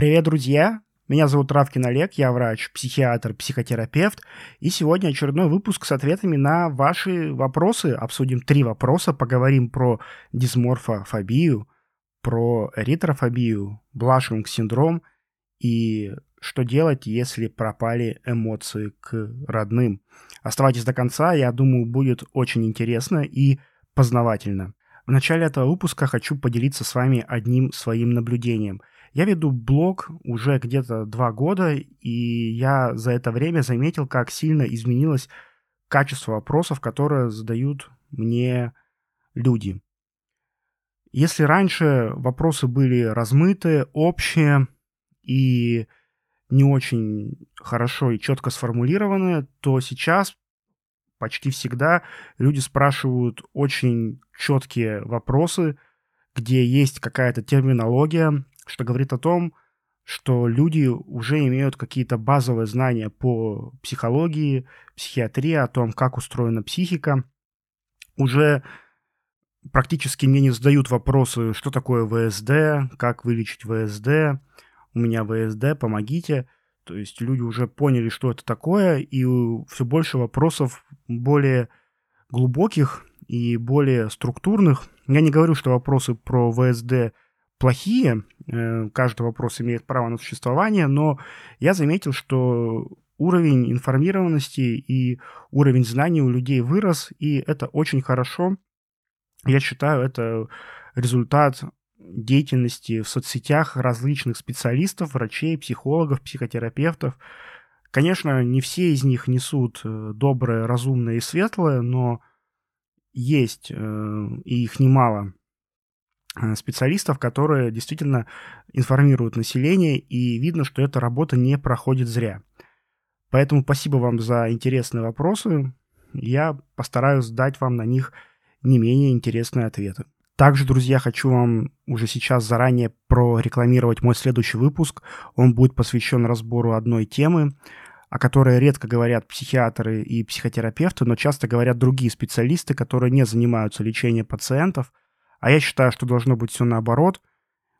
Привет, друзья! Меня зовут Равкин Олег, я врач, психиатр, психотерапевт, и сегодня очередной выпуск с ответами на ваши вопросы. Обсудим три вопроса, поговорим про дисморфофобию, про эритрофобию, блашинг-синдром и что делать, если пропали эмоции к родным. Оставайтесь до конца, я думаю, будет очень интересно и познавательно. В начале этого выпуска хочу поделиться с вами одним своим наблюдением – я веду блог уже где-то два года, и я за это время заметил, как сильно изменилось качество вопросов, которые задают мне люди. Если раньше вопросы были размытые, общие и не очень хорошо и четко сформулированы, то сейчас почти всегда люди спрашивают очень четкие вопросы, где есть какая-то терминология, что говорит о том, что люди уже имеют какие-то базовые знания по психологии, психиатрии, о том, как устроена психика. Уже практически мне не задают вопросы, что такое ВСД, как вылечить ВСД, у меня ВСД, помогите. То есть люди уже поняли, что это такое, и все больше вопросов более глубоких и более структурных. Я не говорю, что вопросы про ВСД плохие, э, каждый вопрос имеет право на существование, но я заметил, что уровень информированности и уровень знаний у людей вырос, и это очень хорошо. Я считаю, это результат деятельности в соцсетях различных специалистов, врачей, психологов, психотерапевтов. Конечно, не все из них несут э, доброе, разумное и светлое, но есть, э, и их немало, специалистов, которые действительно информируют население, и видно, что эта работа не проходит зря. Поэтому спасибо вам за интересные вопросы. Я постараюсь дать вам на них не менее интересные ответы. Также, друзья, хочу вам уже сейчас заранее прорекламировать мой следующий выпуск. Он будет посвящен разбору одной темы, о которой редко говорят психиатры и психотерапевты, но часто говорят другие специалисты, которые не занимаются лечением пациентов, а я считаю, что должно быть все наоборот,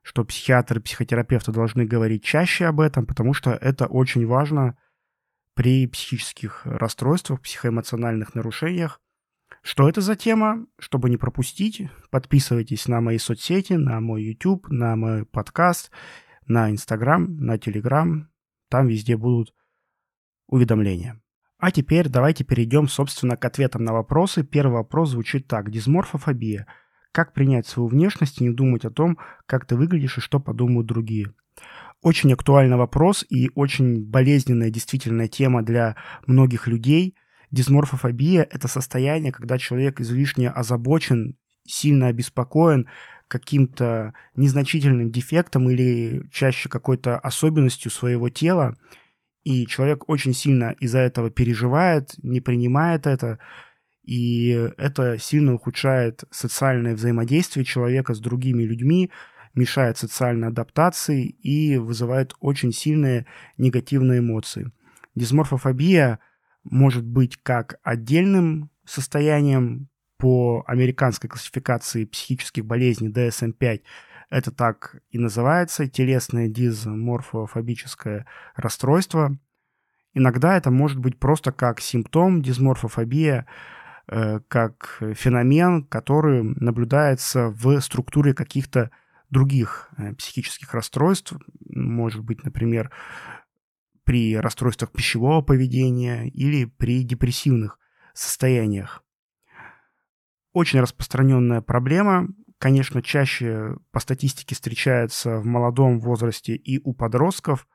что психиатры психотерапевты должны говорить чаще об этом, потому что это очень важно при психических расстройствах, психоэмоциональных нарушениях. Что это за тема? Чтобы не пропустить, подписывайтесь на мои соцсети, на мой YouTube, на мой подкаст, на Instagram, на Telegram. Там везде будут уведомления. А теперь давайте перейдем, собственно, к ответам на вопросы. Первый вопрос звучит так. Дисморфофобия – как принять свою внешность и не думать о том, как ты выглядишь и что подумают другие? Очень актуальный вопрос и очень болезненная действительно тема для многих людей. Дисморфофобия – это состояние, когда человек излишне озабочен, сильно обеспокоен каким-то незначительным дефектом или чаще какой-то особенностью своего тела, и человек очень сильно из-за этого переживает, не принимает это, и это сильно ухудшает социальное взаимодействие человека с другими людьми, мешает социальной адаптации и вызывает очень сильные негативные эмоции. Дисморфофобия может быть как отдельным состоянием по американской классификации психических болезней DSM-5, это так и называется, телесное дисморфофобическое расстройство. Иногда это может быть просто как симптом дисморфофобия, как феномен, который наблюдается в структуре каких-то других э, психических расстройств, может быть, например, при расстройствах пищевого поведения или при депрессивных состояниях. Очень распространенная проблема, конечно, чаще по статистике встречается в молодом возрасте и у подростков,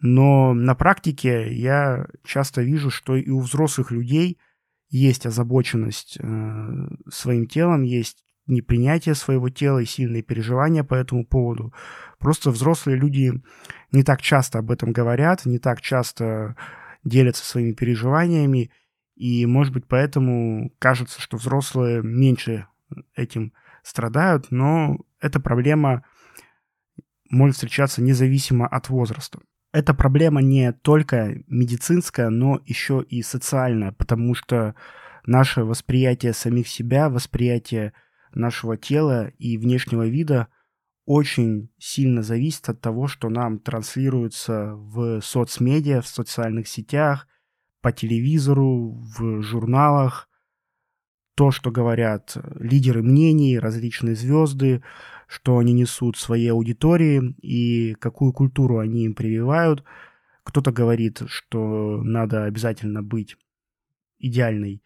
но на практике я часто вижу, что и у взрослых людей есть озабоченность э, своим телом, есть непринятие своего тела и сильные переживания по этому поводу. Просто взрослые люди не так часто об этом говорят, не так часто делятся своими переживаниями, и, может быть, поэтому кажется, что взрослые меньше этим страдают, но эта проблема может встречаться независимо от возраста эта проблема не только медицинская, но еще и социальная, потому что наше восприятие самих себя, восприятие нашего тела и внешнего вида очень сильно зависит от того, что нам транслируется в соцмедиа, в социальных сетях, по телевизору, в журналах, то, что говорят лидеры мнений, различные звезды, что они несут своей аудитории и какую культуру они им прививают. Кто-то говорит, что надо обязательно быть идеальной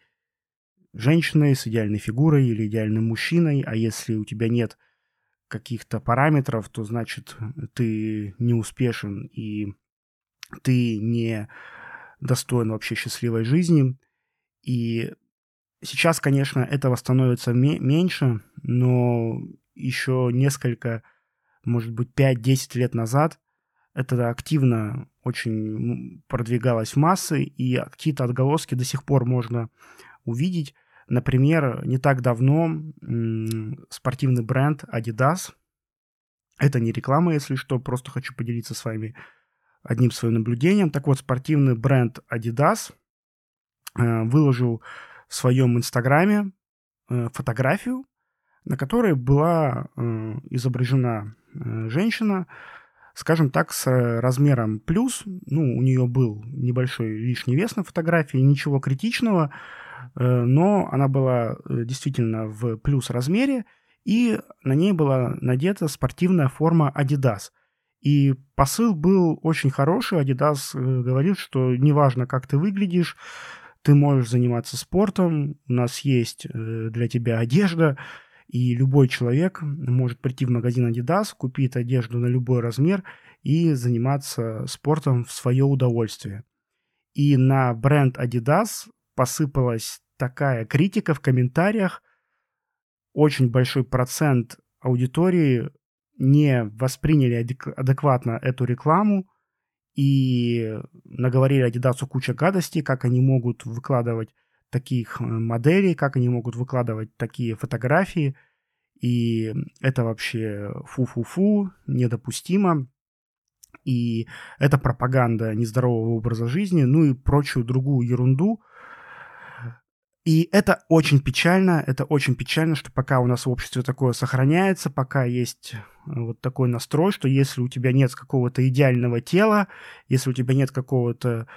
женщиной с идеальной фигурой или идеальным мужчиной, а если у тебя нет каких-то параметров, то значит ты не успешен и ты не достоин вообще счастливой жизни. И сейчас, конечно, этого становится меньше, но еще несколько, может быть, 5-10 лет назад это активно очень продвигалось в массы, и какие-то отголоски до сих пор можно увидеть. Например, не так давно спортивный бренд Adidas, это не реклама, если что, просто хочу поделиться с вами одним своим наблюдением. Так вот, спортивный бренд Adidas э, выложил в своем инстаграме э, фотографию, на которой была э, изображена женщина, скажем так, с размером плюс. Ну, у нее был небольшой лишний вес на фотографии, ничего критичного, но она была действительно в плюс размере, и на ней была надета спортивная форма Adidas – и посыл был очень хороший. Adidas э, говорит, что неважно, как ты выглядишь, ты можешь заниматься спортом, у нас есть э, для тебя одежда, и любой человек может прийти в магазин Adidas, купить одежду на любой размер и заниматься спортом в свое удовольствие. И на бренд Adidas посыпалась такая критика в комментариях. Очень большой процент аудитории не восприняли адекватно эту рекламу и наговорили Adidas куча гадостей, как они могут выкладывать таких э, моделей, как они могут выкладывать такие фотографии. И это вообще фу-фу-фу, недопустимо. И это пропаганда нездорового образа жизни, ну и прочую другую ерунду, и это очень печально, это очень печально, что пока у нас в обществе такое сохраняется, пока есть э, вот такой настрой, что если у тебя нет какого-то идеального тела, если у тебя нет какого-то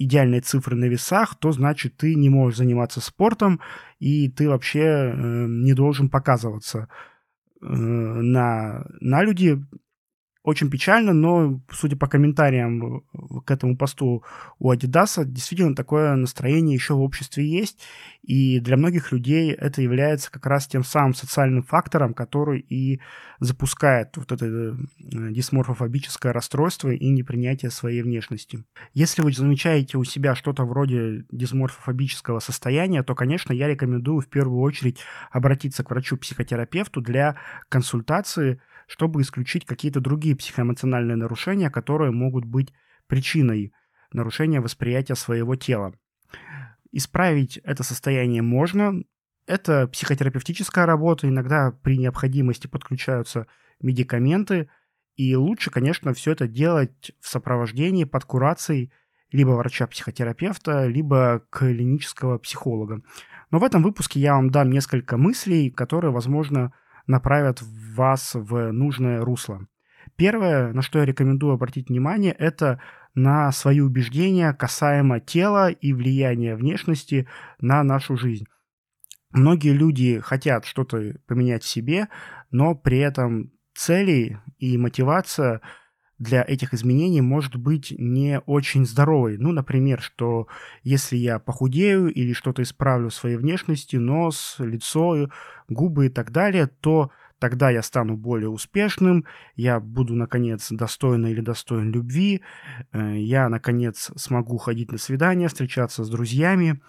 идеальной цифры на весах, то значит ты не можешь заниматься спортом, и ты вообще э, не должен показываться э, на, на люди, очень печально, но, судя по комментариям к этому посту у Adidas, действительно такое настроение еще в обществе есть, и для многих людей это является как раз тем самым социальным фактором, который и запускает вот это э, дисморфофобическое расстройство и непринятие своей внешности. Если вы замечаете у себя что-то вроде дисморфофобического состояния, то, конечно, я рекомендую в первую очередь обратиться к врачу-психотерапевту для консультации, чтобы исключить какие-то другие психоэмоциональные нарушения, которые могут быть причиной нарушения восприятия своего тела. Исправить это состояние можно. Это психотерапевтическая работа. Иногда при необходимости подключаются медикаменты. И лучше, конечно, все это делать в сопровождении, под курацией либо врача-психотерапевта, либо клинического психолога. Но в этом выпуске я вам дам несколько мыслей, которые, возможно, направят вас в нужное русло. Первое, на что я рекомендую обратить внимание, это на свои убеждения касаемо тела и влияния внешности на нашу жизнь. Многие люди хотят что-то поменять в себе, но при этом цели и мотивация для этих изменений может быть не очень здоровой. Ну, например, что если я похудею или что-то исправлю в своей внешности, нос, лицо, губы и так далее, то тогда я стану более успешным, я буду, наконец, достойна или достоин любви, э, я, наконец, смогу ходить на свидания, встречаться с друзьями,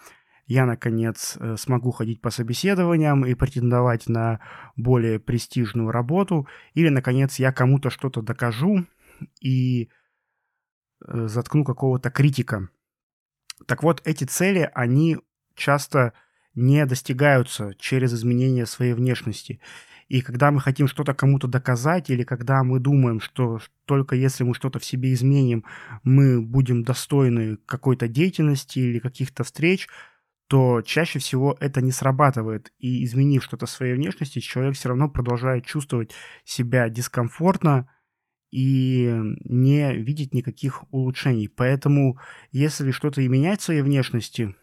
я, наконец, э, смогу ходить по собеседованиям и претендовать на более престижную работу, или, наконец, я кому-то что-то докажу, и э, заткну какого-то критика. Так вот, эти цели, они часто не достигаются через изменение своей внешности. И когда мы хотим что-то кому-то доказать, или когда мы думаем, что только если мы что-то в себе изменим, мы будем достойны какой-то деятельности или каких-то встреч, то чаще всего это не срабатывает. И изменив что-то в своей внешности, человек все равно продолжает чувствовать себя дискомфортно и не видеть никаких улучшений. Поэтому, если что-то и менять в своей внешности,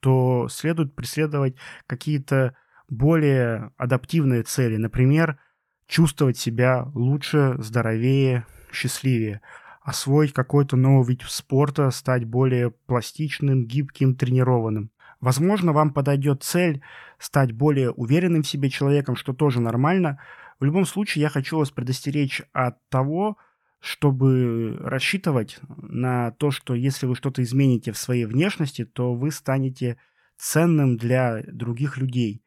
то следует преследовать какие-то более адаптивные цели. Например, чувствовать себя лучше, здоровее, счастливее. Освоить какой-то новый вид спорта, стать более пластичным, гибким, тренированным. Возможно, вам подойдет цель стать более уверенным в себе человеком, что тоже нормально. В любом случае, я хочу вас предостеречь от того, чтобы рассчитывать на то, что если вы что-то измените в своей внешности, то вы станете ценным для других людей.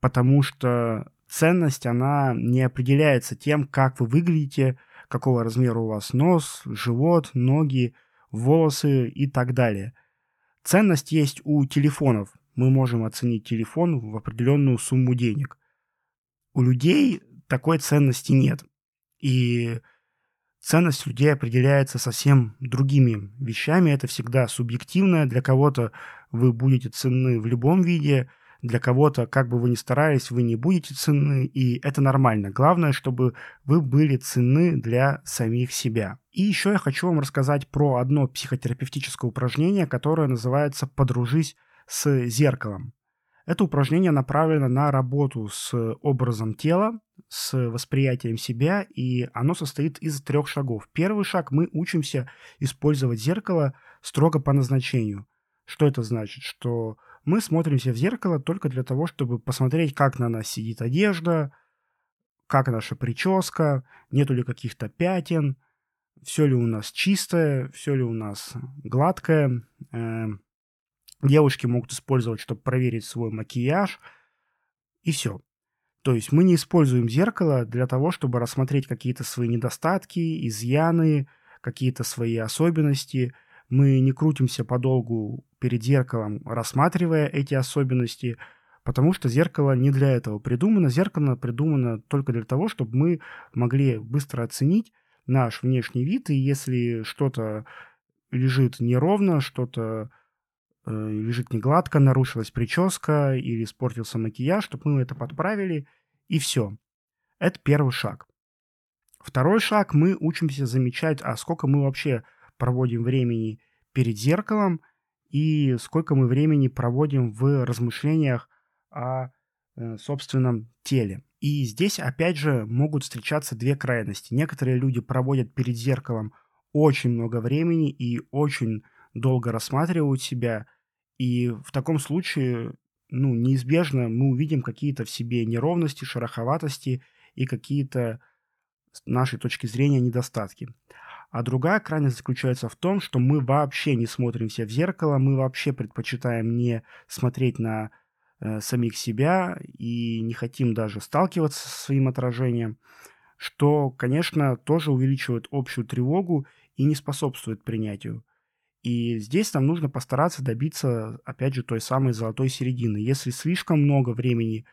Потому что ценность, она не определяется тем, как вы выглядите, какого размера у вас нос, живот, ноги, волосы и так далее – Ценность есть у телефонов. Мы можем оценить телефон в определенную сумму денег. У людей такой ценности нет. И ценность людей определяется совсем другими вещами. Это всегда субъективно. Для кого-то вы будете ценны в любом виде, для кого-то, как бы вы ни старались, вы не будете ценны, и это нормально. Главное, чтобы вы были ценны для самих себя. И еще я хочу вам рассказать про одно психотерапевтическое упражнение, которое называется «Подружись с зеркалом». Это упражнение направлено на работу с образом тела, с восприятием себя, и оно состоит из трех шагов. Первый шаг – мы учимся использовать зеркало строго по назначению. Что это значит? Что мы смотримся в зеркало только для того, чтобы посмотреть, как на нас сидит одежда, как наша прическа, нету ли каких-то пятен, все ли у нас чистое, все ли у нас гладкое. Эм, девушки могут использовать, чтобы проверить свой макияж, и все. То есть мы не используем зеркало для того, чтобы рассмотреть какие-то свои недостатки, изъяны, какие-то свои особенности – мы не крутимся подолгу перед зеркалом, рассматривая эти особенности, потому что зеркало не для этого придумано. Зеркало придумано только для того, чтобы мы могли быстро оценить наш внешний вид, и если что-то лежит неровно, что-то лежит не гладко, нарушилась прическа или испортился макияж, чтобы мы это подправили, и все. Это первый шаг. Второй шаг, мы учимся замечать, а сколько мы вообще проводим времени перед зеркалом и сколько мы времени проводим в размышлениях о э, собственном теле. И здесь, опять же, могут встречаться две крайности. Некоторые люди проводят перед зеркалом очень много времени и очень долго рассматривают себя, и в таком случае, ну, неизбежно мы увидим какие-то в себе неровности, шероховатости и какие-то с нашей точки зрения недостатки. А другая крайность заключается в том, что мы вообще не смотримся в зеркало, мы вообще предпочитаем не смотреть на э, самих себя и не хотим даже сталкиваться со своим отражением, что, конечно, тоже увеличивает общую тревогу и не способствует принятию. И здесь нам нужно постараться добиться, опять же, той самой золотой середины. Если слишком много времени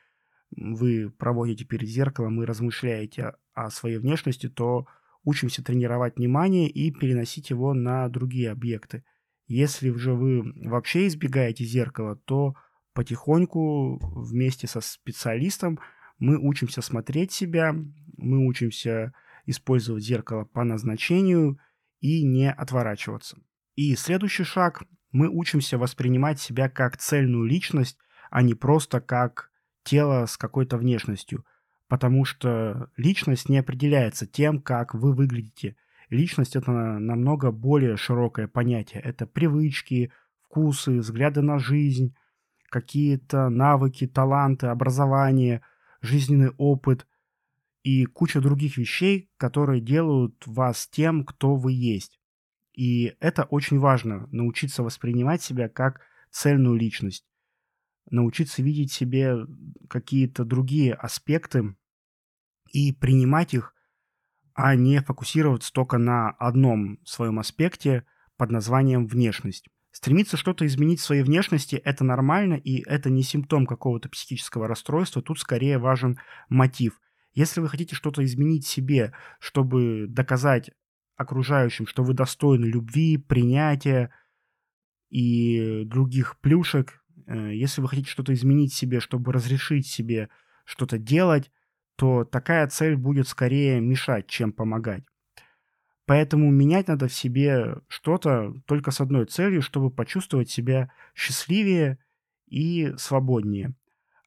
вы проводите перед зеркалом и размышляете о своей внешности, то учимся тренировать внимание и переносить его на другие объекты. Если же вы вообще избегаете зеркала, то потихоньку вместе со специалистом мы учимся смотреть себя, мы учимся использовать зеркало по назначению и не отворачиваться. И следующий шаг – мы учимся воспринимать себя как цельную личность, а не просто как тело с какой-то внешностью – потому что личность не определяется тем, как вы выглядите. Личность — это намного более широкое понятие. Это привычки, вкусы, взгляды на жизнь, какие-то навыки, таланты, образование, жизненный опыт и куча других вещей, которые делают вас тем, кто вы есть. И это очень важно, научиться воспринимать себя как цельную личность научиться видеть себе какие-то другие аспекты и принимать их, а не фокусироваться только на одном своем аспекте под названием внешность. Стремиться что-то изменить в своей внешности – это нормально, и это не симптом какого-то психического расстройства, тут скорее важен мотив. Если вы хотите что-то изменить себе, чтобы доказать окружающим, что вы достойны любви, принятия и других плюшек, Э, если вы хотите что-то изменить себе, чтобы разрешить себе что-то делать, то такая цель будет скорее мешать, чем помогать. Поэтому менять надо в себе что-то только с одной целью, чтобы почувствовать себя счастливее и свободнее.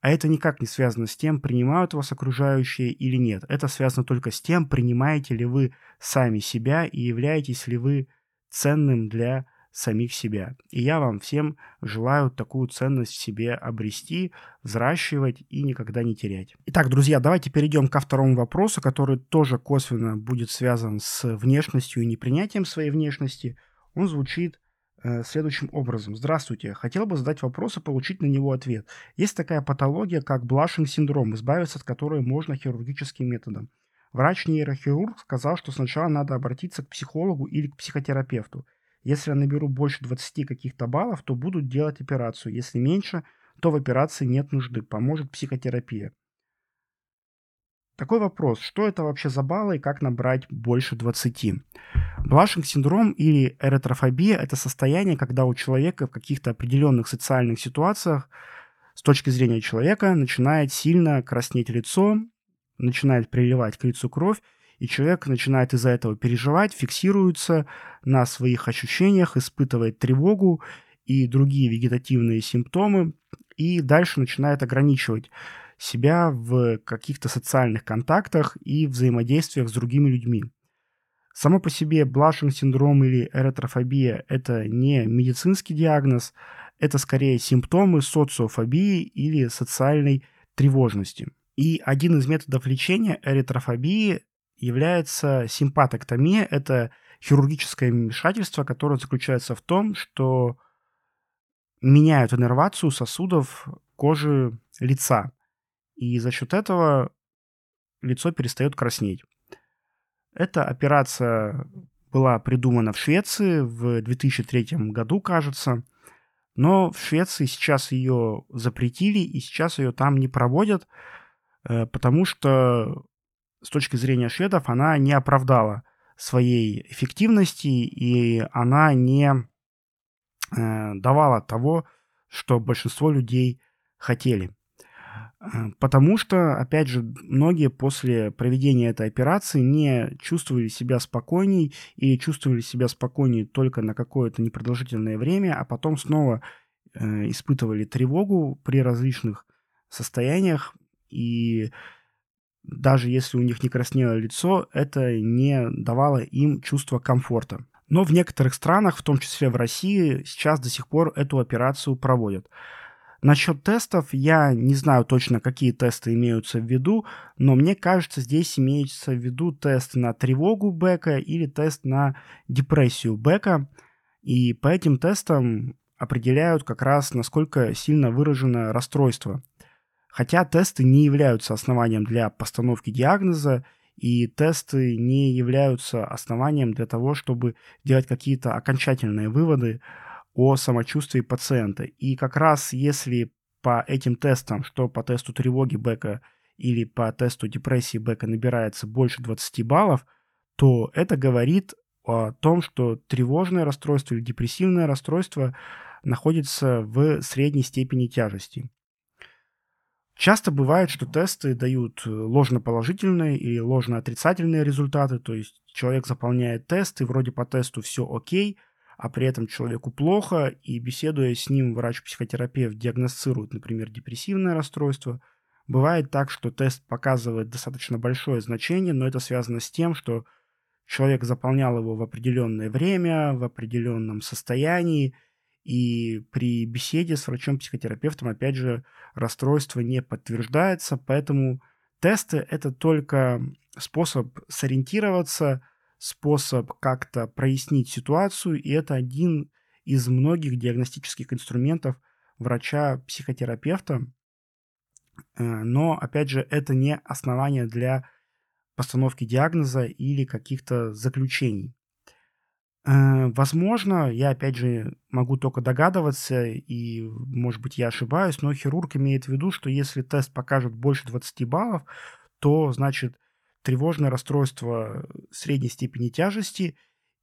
А это никак не связано с тем, принимают вас окружающие или нет. Это связано только с тем, принимаете ли вы сами себя и являетесь ли вы ценным для самих себя. И я вам всем желаю такую ценность в себе обрести, взращивать и никогда не терять. Итак, друзья, давайте перейдем ко второму вопросу, который тоже косвенно будет связан с внешностью и непринятием своей внешности. Он звучит следующим образом. Здравствуйте. Хотел бы задать вопрос и получить на него ответ. Есть такая патология, как блашинг-синдром, избавиться от которой можно хирургическим методом. Врач-нейрохирург сказал, что сначала надо обратиться к психологу или к психотерапевту. Если я наберу больше 20 каких-то баллов, то буду делать операцию. Если меньше, то в операции нет нужды. Поможет психотерапия. Такой вопрос, что это вообще за баллы и как набрать больше 20? Блашинг-синдром или эритрофобия – это состояние, когда у человека в каких-то определенных социальных ситуациях с точки зрения человека начинает сильно краснеть лицо, начинает приливать к лицу кровь, и человек начинает из-за этого переживать, фиксируется на своих ощущениях, испытывает тревогу и другие вегетативные симптомы, и дальше начинает ограничивать себя в каких-то социальных контактах и взаимодействиях с другими людьми. Само по себе блашинг-синдром или эротрофобия – это не медицинский диагноз, это скорее симптомы социофобии или социальной тревожности. И один из методов лечения эритрофобии является симпатоктомия. Это хирургическое вмешательство, которое заключается в том, что меняют иннервацию сосудов кожи лица. И за счет этого лицо перестает краснеть. Эта операция была придумана в Швеции в 2003 году, кажется. Но в Швеции сейчас ее запретили, и сейчас ее там не проводят, э, потому что с точки зрения шведов, она не оправдала своей эффективности, и она не э, давала того, что большинство людей хотели. Э, потому что, опять же, многие после проведения этой операции не чувствовали себя спокойней или чувствовали себя спокойней только на какое-то непродолжительное время, а потом снова э, испытывали тревогу при различных состояниях и даже если у них не краснело лицо, это не давало им чувства комфорта. Но в некоторых странах, в том числе в России, сейчас до сих пор эту операцию проводят. Насчет тестов я не знаю точно, какие тесты имеются в виду, но мне кажется, здесь имеется в виду тест на тревогу Бека или тест на депрессию Бека. И по этим тестам определяют как раз, насколько сильно выражено расстройство – Хотя тесты не являются основанием для постановки диагноза, и тесты не являются основанием для того, чтобы делать какие-то окончательные выводы о самочувствии пациента. И как раз если по этим тестам, что по тесту тревоги Бека или по тесту депрессии Бека набирается больше 20 баллов, то это говорит о том, что тревожное расстройство или депрессивное расстройство находится в средней степени тяжести. Часто бывает, что тесты дают ложно-положительные или ложно-отрицательные результаты, то есть человек заполняет тест, и вроде по тесту все окей, а при этом человеку плохо, и беседуя с ним, врач-психотерапевт диагностирует, например, депрессивное расстройство. Бывает так, что тест показывает достаточно большое значение, но это связано с тем, что человек заполнял его в определенное время, в определенном состоянии, и при беседе с врачом-психотерапевтом, опять же, расстройство не подтверждается, поэтому тесты — это только способ сориентироваться, способ как-то прояснить ситуацию, и это один из многих диагностических инструментов врача-психотерапевта. Э, но, опять же, это не основание для постановки диагноза или каких-то заключений. Э, возможно, я опять же могу только догадываться, и, может быть, я ошибаюсь, но хирург имеет в виду, что если тест покажет больше 20 баллов, то, значит, тревожное расстройство средней степени тяжести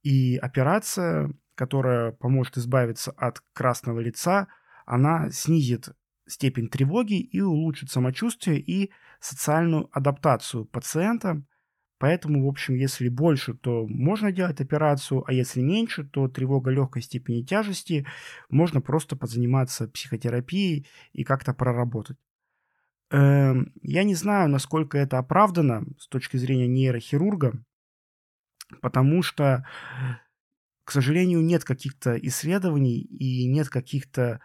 и операция, которая поможет избавиться от красного лица, она снизит степень тревоги и улучшит самочувствие и социальную адаптацию пациента. Поэтому, в общем, если больше, то можно делать операцию, а если меньше, то тревога легкой степени тяжести, можно просто позаниматься психотерапией и как-то проработать. Эм, я не знаю, насколько это оправдано с точки зрения нейрохирурга, потому что, к сожалению, нет каких-то исследований и нет каких-то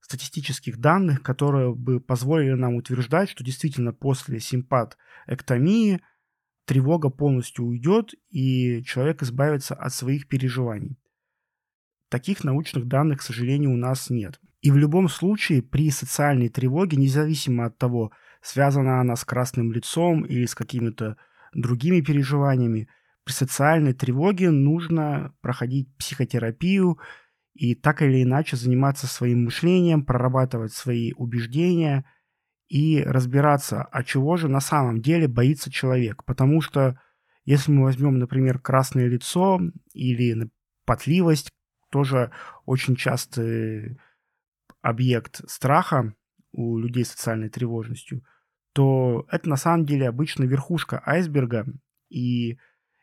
статистических данных, которые бы позволили нам утверждать, что действительно после симпат-эктомии тревога полностью уйдет и человек избавится от своих переживаний. Таких научных данных, к сожалению, у нас нет. И в любом случае при социальной тревоге, независимо от того, связана она с красным лицом или с какими-то другими переживаниями, при социальной тревоге нужно проходить психотерапию и так или иначе заниматься своим мышлением, прорабатывать свои убеждения и разбираться, а чего же на самом деле боится человек. Потому что если мы возьмем, например, красное лицо или потливость, тоже очень частый объект страха у людей с социальной тревожностью, то это на самом деле обычно верхушка айсберга, и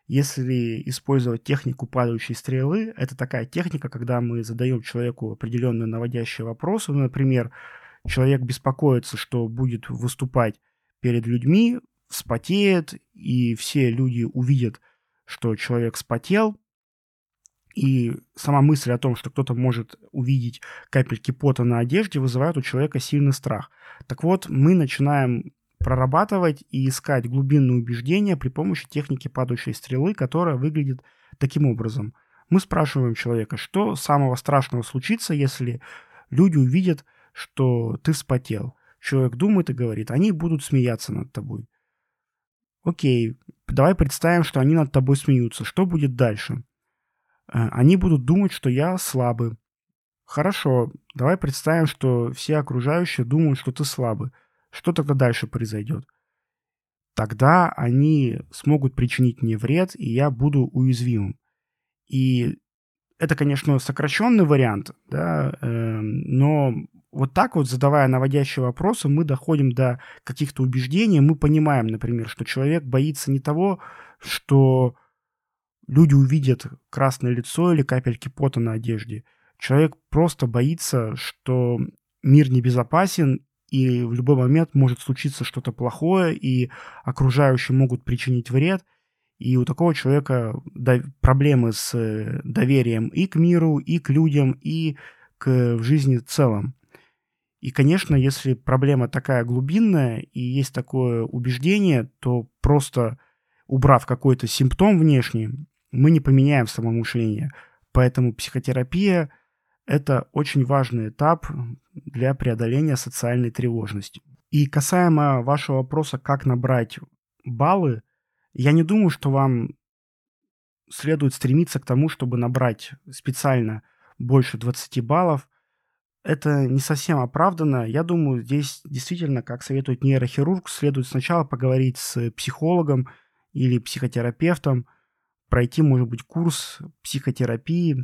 если использовать технику падающей стрелы, это такая техника, когда мы задаем человеку определенные наводящие вопросы. Ну, например, человек беспокоится, что будет выступать перед людьми, вспотеет, и все люди увидят, что человек спотел, и сама мысль о том, что кто-то может увидеть капельки пота на одежде, вызывает у человека сильный страх. Так вот, мы начинаем прорабатывать и искать глубинные убеждения при помощи техники падающей стрелы, которая выглядит таким образом. Мы спрашиваем человека, что самого страшного случится, если люди увидят, что ты вспотел. Человек думает и говорит, они будут смеяться над тобой. Окей, давай представим, что они над тобой смеются. Что будет дальше? Э, они будут думать, что я слабый. Хорошо, давай представим, что все окружающие думают, что ты слабый. Что тогда дальше произойдет? Тогда они смогут причинить мне вред, и я буду уязвимым. И это, конечно, сокращенный вариант, да, э, но вот так вот, задавая наводящие вопросы, мы доходим до каких-то убеждений, мы понимаем, например, что человек боится не того, что люди увидят красное лицо или капельки пота на одежде. Человек просто боится, что мир небезопасен, и в любой момент может случиться что-то плохое, и окружающие могут причинить вред, и у такого человека проблемы с э, доверием и к миру, и к людям, и к в жизни в целом. И, конечно, если проблема такая глубинная и есть такое убеждение, то просто убрав какой-то симптом внешний, мы не поменяем самомышление. Поэтому психотерапия – это очень важный этап для преодоления социальной тревожности. И касаемо вашего вопроса, как набрать баллы, я не думаю, что вам следует стремиться к тому, чтобы набрать специально больше 20 баллов. Это не совсем оправдано. Я думаю, здесь действительно, как советует нейрохирург, следует сначала поговорить с психологом или психотерапевтом, пройти, может быть, курс психотерапии,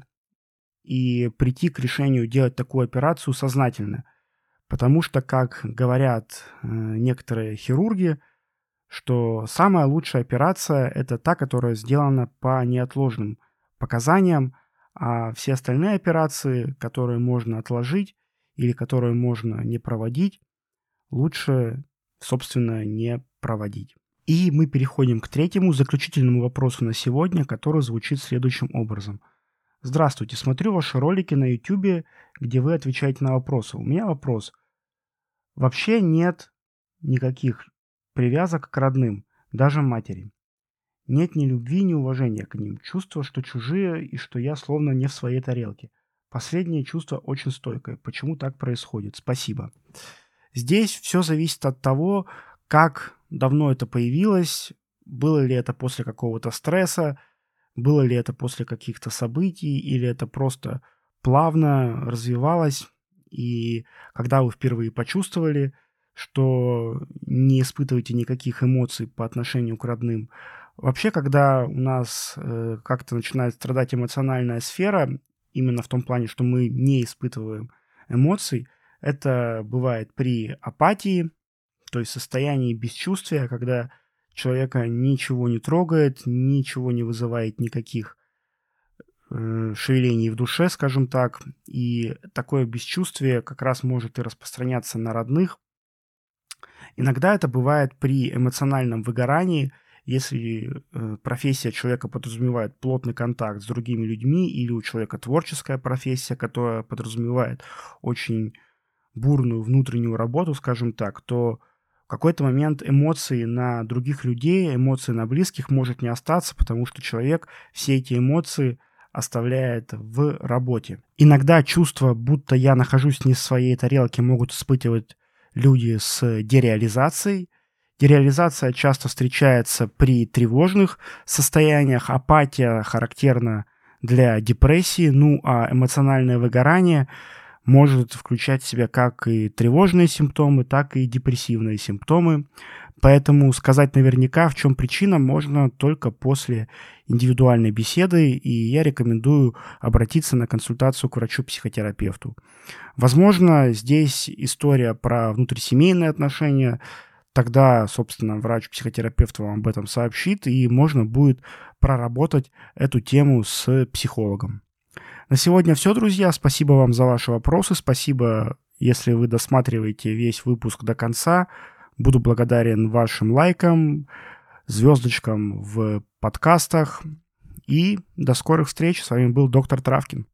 и прийти к решению делать такую операцию сознательно. Потому что, как говорят э, некоторые хирурги, что самая лучшая операция – это та, которая сделана по неотложным показаниям, а все остальные операции, которые можно отложить или которые можно не проводить, лучше, собственно, не проводить. И мы переходим к третьему заключительному вопросу на сегодня, который звучит следующим образом – Здравствуйте, смотрю ваши ролики на YouTube, где вы отвечаете на вопросы. У меня вопрос. Вообще нет никаких привязок к родным, даже матери. Нет ни любви, ни уважения к ним. Чувство, что чужие и что я словно не в своей тарелке. Последнее чувство очень стойкое. Почему так происходит? Спасибо. Здесь все зависит от того, как давно это появилось, было ли это после какого-то стресса, было ли это после каких-то событий, или это просто плавно развивалось, и когда вы впервые почувствовали, что не испытываете никаких эмоций по отношению к родным. Вообще, когда у нас э, как-то начинает страдать эмоциональная сфера, именно в том плане, что мы не испытываем эмоций, Это бывает при апатии, то есть состоянии бесчувствия, когда человека ничего не трогает, ничего не вызывает никаких э, шевелений в душе, скажем так. И такое бесчувствие как раз может и распространяться на родных. Иногда это бывает при эмоциональном выгорании, если э, профессия человека подразумевает плотный контакт с другими людьми, или у человека творческая профессия, которая подразумевает очень бурную внутреннюю работу, скажем так, то в какой-то момент эмоции на других людей, эмоции на близких может не остаться, потому что человек все эти эмоции оставляет в работе. Иногда чувство, будто я нахожусь не в своей тарелке, могут испытывать люди с дереализацией. Дереализация часто встречается при тревожных состояниях, апатия характерна для депрессии, ну а эмоциональное выгорание – может включать в себя как и тревожные симптомы, так и депрессивные симптомы. Поэтому сказать наверняка, в чем причина, можно только после индивидуальной беседы, и я рекомендую обратиться на консультацию к врачу-психотерапевту. Возможно, здесь история про внутрисемейные отношения, тогда, собственно, врач-психотерапевт вам об этом сообщит, и можно будет проработать эту тему с психологом. На сегодня все, друзья. Спасибо вам за ваши вопросы. Спасибо, если вы досматриваете весь выпуск до конца. Буду благодарен вашим лайкам, звездочкам в подкастах. И до скорых встреч. С вами был доктор Травкин.